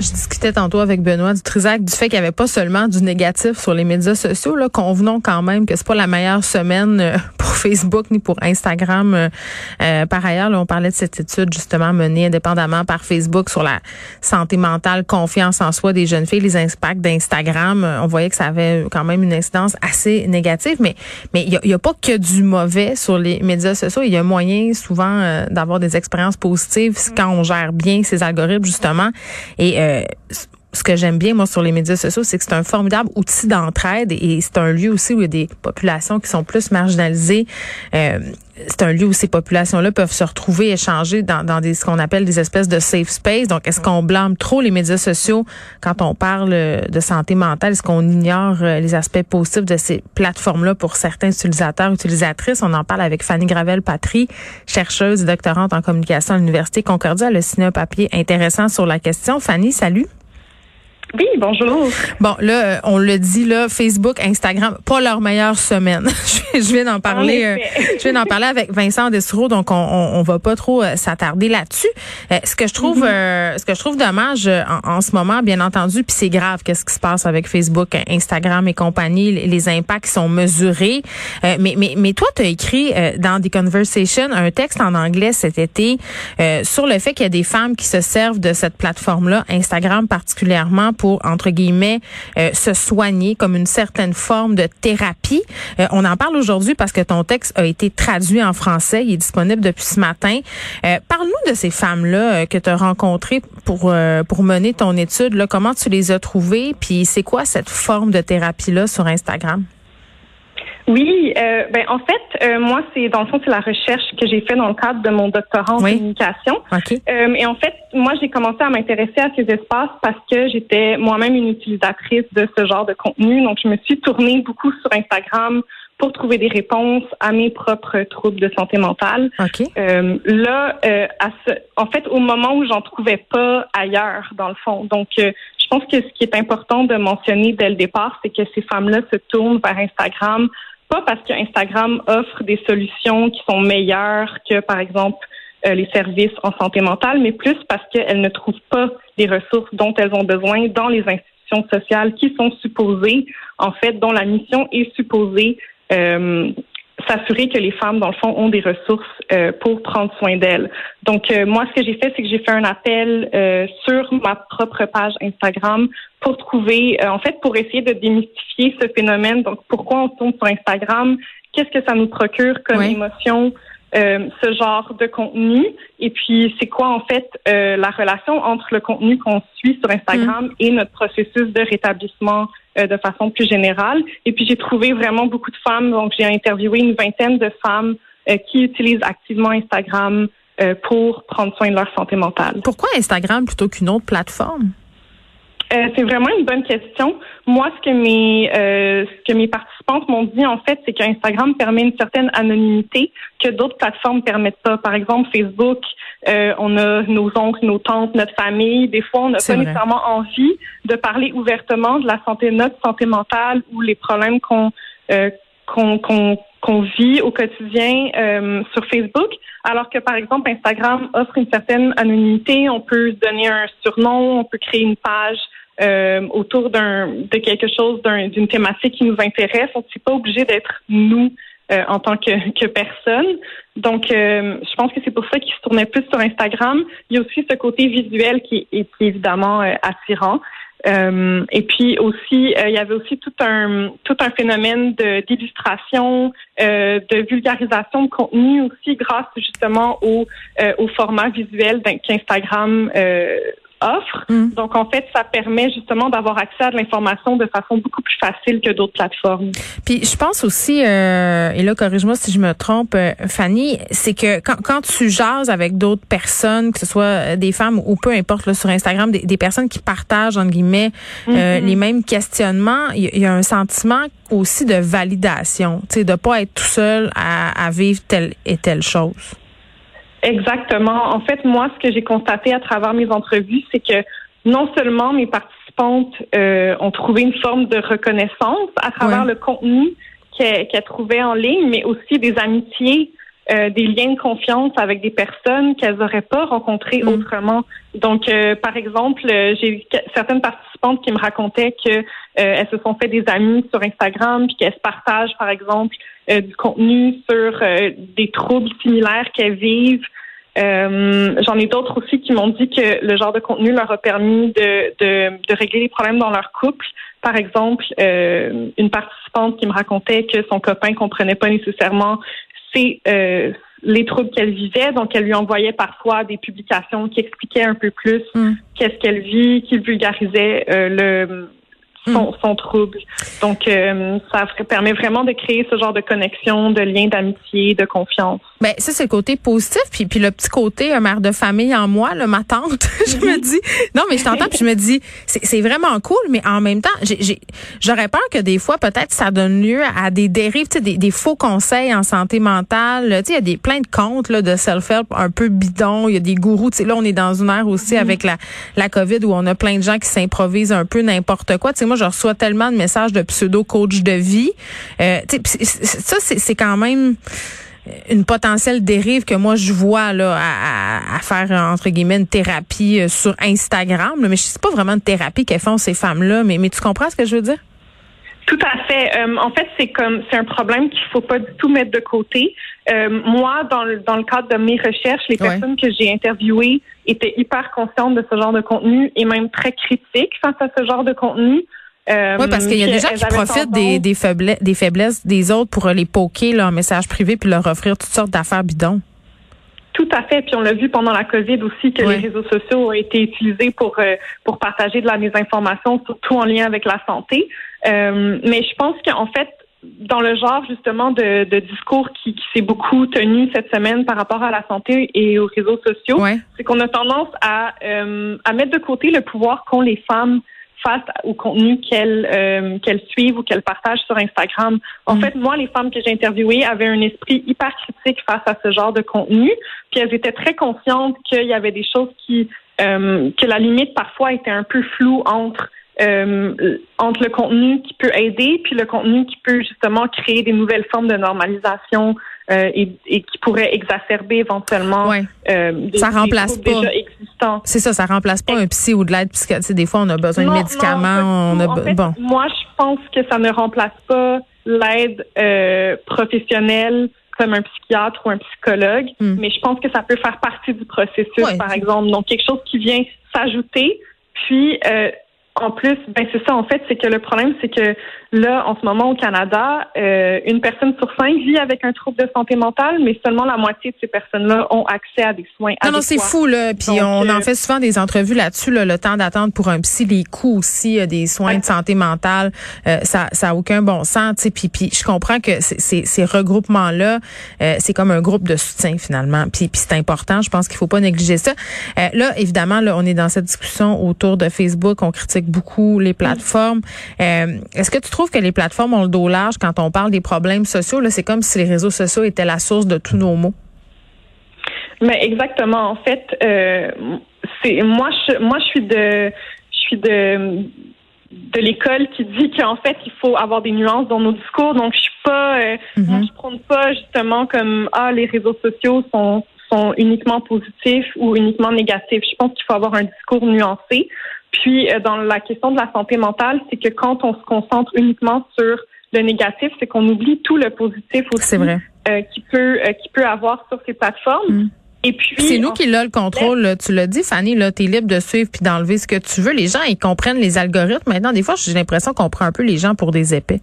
Je discutais tantôt avec Benoît Dutrisac du fait qu'il n'y avait pas seulement du négatif sur les médias sociaux. Là, convenons quand même que c'est pas la meilleure semaine euh, pour Facebook ni pour Instagram. Euh, euh, par ailleurs, là, on parlait de cette étude justement menée indépendamment par Facebook sur la santé mentale, confiance en soi des jeunes filles, les impacts d'Instagram. On voyait que ça avait quand même une incidence assez négative, mais mais il n'y a, a, pas que du mauvais sur les médias sociaux. Il y a moyen souvent d'avoir des expériences positives quand on gère bien ces algorithmes justement et euh, that ce que j'aime bien, moi, sur les médias sociaux, c'est que c'est un formidable outil d'entraide et c'est un lieu aussi où il y a des populations qui sont plus marginalisées. Euh, c'est un lieu où ces populations-là peuvent se retrouver, échanger dans, dans des, ce qu'on appelle des espèces de safe space. Donc, est-ce qu'on blâme trop les médias sociaux quand on parle de santé mentale? Est-ce qu'on ignore euh, les aspects positifs de ces plateformes-là pour certains utilisateurs, utilisatrices? On en parle avec Fanny Gravel-Patry, chercheuse et doctorante en communication à l'Université Concordia. Elle a signé un papier intéressant sur la question. Fanny, salut. Oui, bonjour. Bon, là, euh, on le dit, là, Facebook, Instagram, pas leur meilleure semaine. je viens d'en parler, euh, je viens d'en parler avec Vincent Dessereau, donc on, on, va pas trop euh, s'attarder là-dessus. ce que je trouve, mm-hmm. ce que je trouve dommage en, ce moment, bien entendu, puis c'est grave, qu'est-ce qui se passe avec Facebook, Instagram et compagnie, les, impacts sont mesurés. mais, mais, mais toi, tu as écrit dans The Conversation un texte en anglais cet été sur le fait qu'il y a des femmes qui se servent de cette plateforme-là, Instagram particulièrement, pour, entre guillemets, euh, se soigner comme une certaine forme de thérapie. Euh, on en parle aujourd'hui parce que ton texte a été traduit en français. Il est disponible depuis ce matin. Euh, Parle-nous de ces femmes-là que tu as rencontrées pour, pour mener ton étude. Là. Comment tu les as trouvées? Puis c'est quoi cette forme de thérapie-là sur Instagram? Oui, euh, ben en fait, euh, moi c'est dans le fond c'est la recherche que j'ai fait dans le cadre de mon doctorat en communication. Euh, et en fait, moi j'ai commencé à m'intéresser à ces espaces parce que j'étais moi-même une utilisatrice de ce genre de contenu. Donc je me suis tournée beaucoup sur Instagram pour trouver des réponses à mes propres troubles de santé mentale. Euh, là, euh, à ce, en fait, au moment où j'en trouvais pas ailleurs, dans le fond. Donc, euh, je pense que ce qui est important de mentionner dès le départ, c'est que ces femmes-là se tournent vers Instagram pas parce qu'Instagram offre des solutions qui sont meilleures que, par exemple, euh, les services en santé mentale, mais plus parce qu'elles ne trouvent pas les ressources dont elles ont besoin dans les institutions sociales qui sont supposées, en fait, dont la mission est supposée euh, s'assurer que les femmes, dans le fond, ont des ressources euh, pour prendre soin d'elles. Donc, euh, moi, ce que j'ai fait, c'est que j'ai fait un appel euh, sur ma propre page Instagram pour trouver, en fait, pour essayer de démystifier ce phénomène. Donc, pourquoi on tourne sur Instagram? Qu'est-ce que ça nous procure comme émotion? Ce genre de contenu et puis c'est quoi en fait la relation entre le contenu qu'on suit sur Instagram mm. et notre processus de rétablissement euh, de façon plus générale? Et puis j'ai trouvé vraiment beaucoup de femmes, donc j'ai interviewé une vingtaine de femmes euh, qui utilisent activement Instagram euh, pour prendre soin de leur santé mentale. Pourquoi Instagram plutôt qu'une autre plateforme? Euh, c'est vraiment une bonne question. Moi, ce que mes euh, ce que mes participantes m'ont dit en fait, c'est qu'Instagram permet une certaine anonymité que d'autres plateformes permettent pas. Par exemple, Facebook, euh, on a nos oncles, nos tantes, notre famille. Des fois, on n'a pas nécessairement envie de parler ouvertement de la santé, notre santé mentale ou les problèmes qu'on qu'on qu'on vit au quotidien sur Facebook, alors que par exemple Instagram offre une certaine anonymité, on peut donner un surnom, on peut créer une page euh, autour d'un de quelque chose d'une thématique qui nous intéresse. On n'est pas obligé d'être nous euh, en tant que, que personne. Donc, euh, je pense que c'est pour ça qu'ils se tournaient plus sur Instagram. Il y a aussi ce côté visuel qui est, évidemment attirant. et puis aussi, il y avait aussi tout un tout un phénomène d'illustration, de vulgarisation de contenu aussi grâce justement au, au format visuel qu'Instagram offre. Mm. Donc, en fait, ça permet justement d'avoir accès à de l'information de façon beaucoup plus facile que d'autres plateformes. Puis, je pense aussi, euh, et là, corrige-moi si je me trompe, euh, Fanny, c'est que quand, quand tu jases avec d'autres personnes, que ce soit des femmes ou peu importe là, sur Instagram, des, des personnes qui partagent, entre guillemets, euh, mm-hmm. les mêmes questionnements, il y, a un sentiment aussi de validation, tu sais, de pas être tout seul à, à vivre telle et telle chose. Exactement. En fait, moi, ce que j'ai constaté à travers mes entrevues, c'est que non seulement mes participantes euh, ont trouvé une forme de reconnaissance à travers le contenu qu'elle trouvait en ligne, mais aussi des amitiés, euh, des liens de confiance avec des personnes qu'elles n'auraient pas rencontrées mm. autrement. Donc, euh, par exemple, j'ai eu certaines participantes qui me racontaient que elles se sont fait des amis sur Instagram, puis qu'elles se partagent, par exemple, du contenu sur des troubles similaires qu'elles vivent. Euh, J'en ai d'autres aussi qui m'ont dit que le genre de contenu leur a permis de, de, de régler les problèmes dans leur couple. Par exemple, euh, une participante qui me racontait que son copain comprenait pas nécessairement ses, euh, les troubles qu'elle vivait, donc elle lui envoyait parfois des publications qui expliquaient un peu plus mm. qu'est-ce qu'elle vit, qui vulgarisait euh, le son, mm. son, trouble. Donc, euh, ça permet vraiment de créer ce genre de connexion, de lien d'amitié, de confiance. Ben ça c'est le côté positif puis puis le petit côté un mère de famille en moi, là, ma tante, je me dis non mais je t'entends puis je me dis c'est vraiment cool mais en même temps j'ai j'aurais peur que des fois peut-être ça donne lieu à des dérives, tu sais des, des, faux conseils en santé mentale, tu sais il y a des plein de comptes là de self-help un peu bidons, il y a des gourous, tu sais là on est dans une ère aussi mm-hmm. avec la la Covid où on a plein de gens qui s'improvisent un peu n'importe quoi, tu sais moi je reçois tellement de messages de pseudo coach de vie. Euh, ça c'est quand même une potentielle dérive que moi je vois là à, faire entre guillemets une thérapie euh, sur Instagram, mais je sais pas vraiment de thérapie qu'elles font ces femmes-là, mais mais tu comprends ce que je veux dire? Tout à fait. Euh, en fait, c'est comme c'est un problème qu'il faut pas du tout mettre de côté. Euh, moi, dans le, dans le cadre de mes recherches, les personnes que j'ai interviewées étaient hyper conscientes de ce genre de contenu et même très critiques face à ce genre de contenu. Euh, oui, parce qu'il y a des gens qui profitent des, des, faiblesses, des faiblesses des autres pour les poker leur message privé puis leur offrir toutes sortes d'affaires bidons. Tout à fait. Puis on l'a vu pendant la COVID aussi que les réseaux sociaux ont été utilisés pour euh, pour partager de la désinformation, surtout en lien avec la santé. Euh, mais je pense qu'en fait, dans le genre justement de, de discours qui, qui s'est beaucoup tenu cette semaine par rapport à la santé et aux réseaux sociaux, c'est qu'on a tendance à, euh, à mettre de côté le pouvoir qu'ont les femmes face au contenu qu'elles euh, qu'elles suivent ou qu'elles partagent sur Instagram. En mm. fait, moi, les femmes que j'ai interviewées avaient un esprit hyper critique face à ce genre de contenu, puis elles étaient très conscientes qu'il y avait des choses qui euh, que la limite parfois était un peu floue entre euh, entre le contenu qui peut aider puis le contenu qui peut justement créer des nouvelles formes de normalisation euh, et, et, qui pourrait exacerber éventuellement euh, des, ça remplace pas. déjà existants. C'est ça, ça remplace pas un psy ou de l'aide psychiatrique. Des fois, on a besoin de médicaments. on a bon. Moi, je pense que ça ne remplace pas l'aide euh, professionnelle comme un psychiatre ou un psychologue, hmm. mais je pense que ça peut faire partie du processus, par exemple. Donc, quelque chose qui vient s'ajouter, puis euh, en plus, ben c'est ça en fait, c'est que le problème, c'est que là, en ce moment au Canada, euh, une personne sur cinq vit avec un trouble de santé mentale, mais seulement la moitié de ces personnes-là ont accès à des soins. Non, non, c'est fou là. Puis on en euh, fait souvent des entrevues là-dessus. Là, le temps d'attente pour un psy, les coûts aussi euh, des soins de santé mentale, ça, ça a aucun bon sens. Puis, puis je comprends que ces, ces regroupements-là, c'est comme un groupe de soutien finalement. Puis, puis c'est important. Je pense qu'il faut pas négliger ça. là, évidemment, là, on est dans cette discussion autour de Facebook. On critique beaucoup les plateformes. Euh, est-ce que tu trouves que les plateformes ont le dos large quand on parle des problèmes sociaux? Là, c'est comme si les réseaux sociaux étaient la source de tous nos maux. Mais exactement. En fait, euh, c'est moi, je, moi, je suis de, je suis de de l'école qui dit qu'en fait il faut avoir des nuances dans nos discours donc je suis pas euh, mm-hmm. moi je prends pas justement comme ah les réseaux sociaux sont sont uniquement positifs ou uniquement négatifs je pense qu'il faut avoir un discours nuancé puis, euh, dans la question de la santé mentale, c'est que quand on se concentre uniquement sur le négatif, c'est qu'on oublie tout le positif aussi vrai. Euh, qui peut euh, qui peut avoir sur ces plateformes. Mm. Et puis c'est nous qui l'a le contrôle. Tu l'as dit, Fanny, là, t'es libre de suivre puis d'enlever ce que tu veux. Les gens, ils comprennent les algorithmes. Maintenant, des fois, j'ai l'impression qu'on prend un peu les gens pour des épais.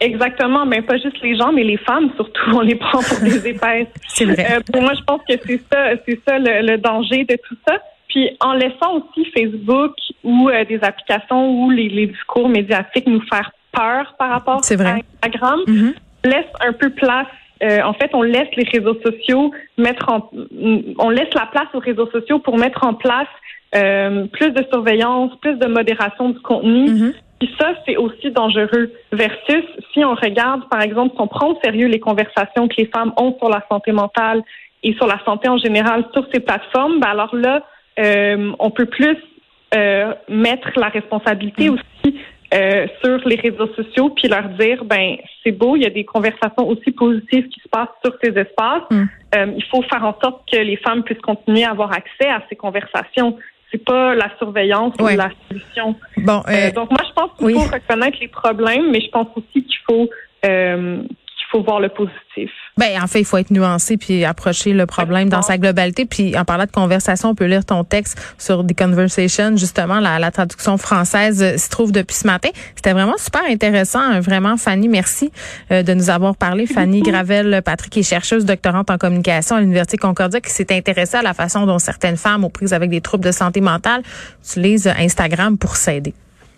Exactement, mais pas juste les gens, mais les femmes surtout, on les prend pour des épaisses. c'est vrai. pour moi, je pense que c'est ça, c'est ça le, danger de tout ça. Puis en laissant aussi Facebook ou euh, des applications où les, discours médiatiques nous faire peur par rapport à Instagram, on laisse un peu place. Euh, en fait, on laisse les réseaux sociaux mettre en, on laisse la place aux réseaux sociaux pour mettre en place euh, plus de surveillance, plus de modération du contenu. Mm-hmm. Puis ça, c'est aussi dangereux. Versus si on regarde, par exemple, si on prend au sérieux les conversations que les femmes ont sur la santé mentale et sur la santé en général sur ces plateformes, ben alors là, euh, on peut plus euh, mettre la responsabilité mm. aussi euh, sur les réseaux sociaux, puis leur dire, ben c'est beau, il y a des conversations aussi positives qui se passent sur ces espaces. Mm. Euh, il faut faire en sorte que les femmes puissent continuer à avoir accès à ces conversations. C'est pas la surveillance ou la solution. Bon, euh, donc moi je pense qu'il faut reconnaître les problèmes, mais je pense aussi qu'il faut faut voir le positif. Ben en fait, il faut être nuancé puis approcher le problème dans sa globalité. Puis en parlant de conversation, on peut lire ton texte sur The Conversation, justement la, la traduction française euh, s'y trouve depuis ce matin. C'était vraiment super intéressant, hein, vraiment Fanny, merci euh, de nous avoir parlé. Fanny Gravel, Patrick est chercheuse doctorante en communication à l'université Concordia qui s'est intéressée à la façon dont certaines femmes aux prises avec des troubles de santé mentale utilisent Instagram pour s'aider.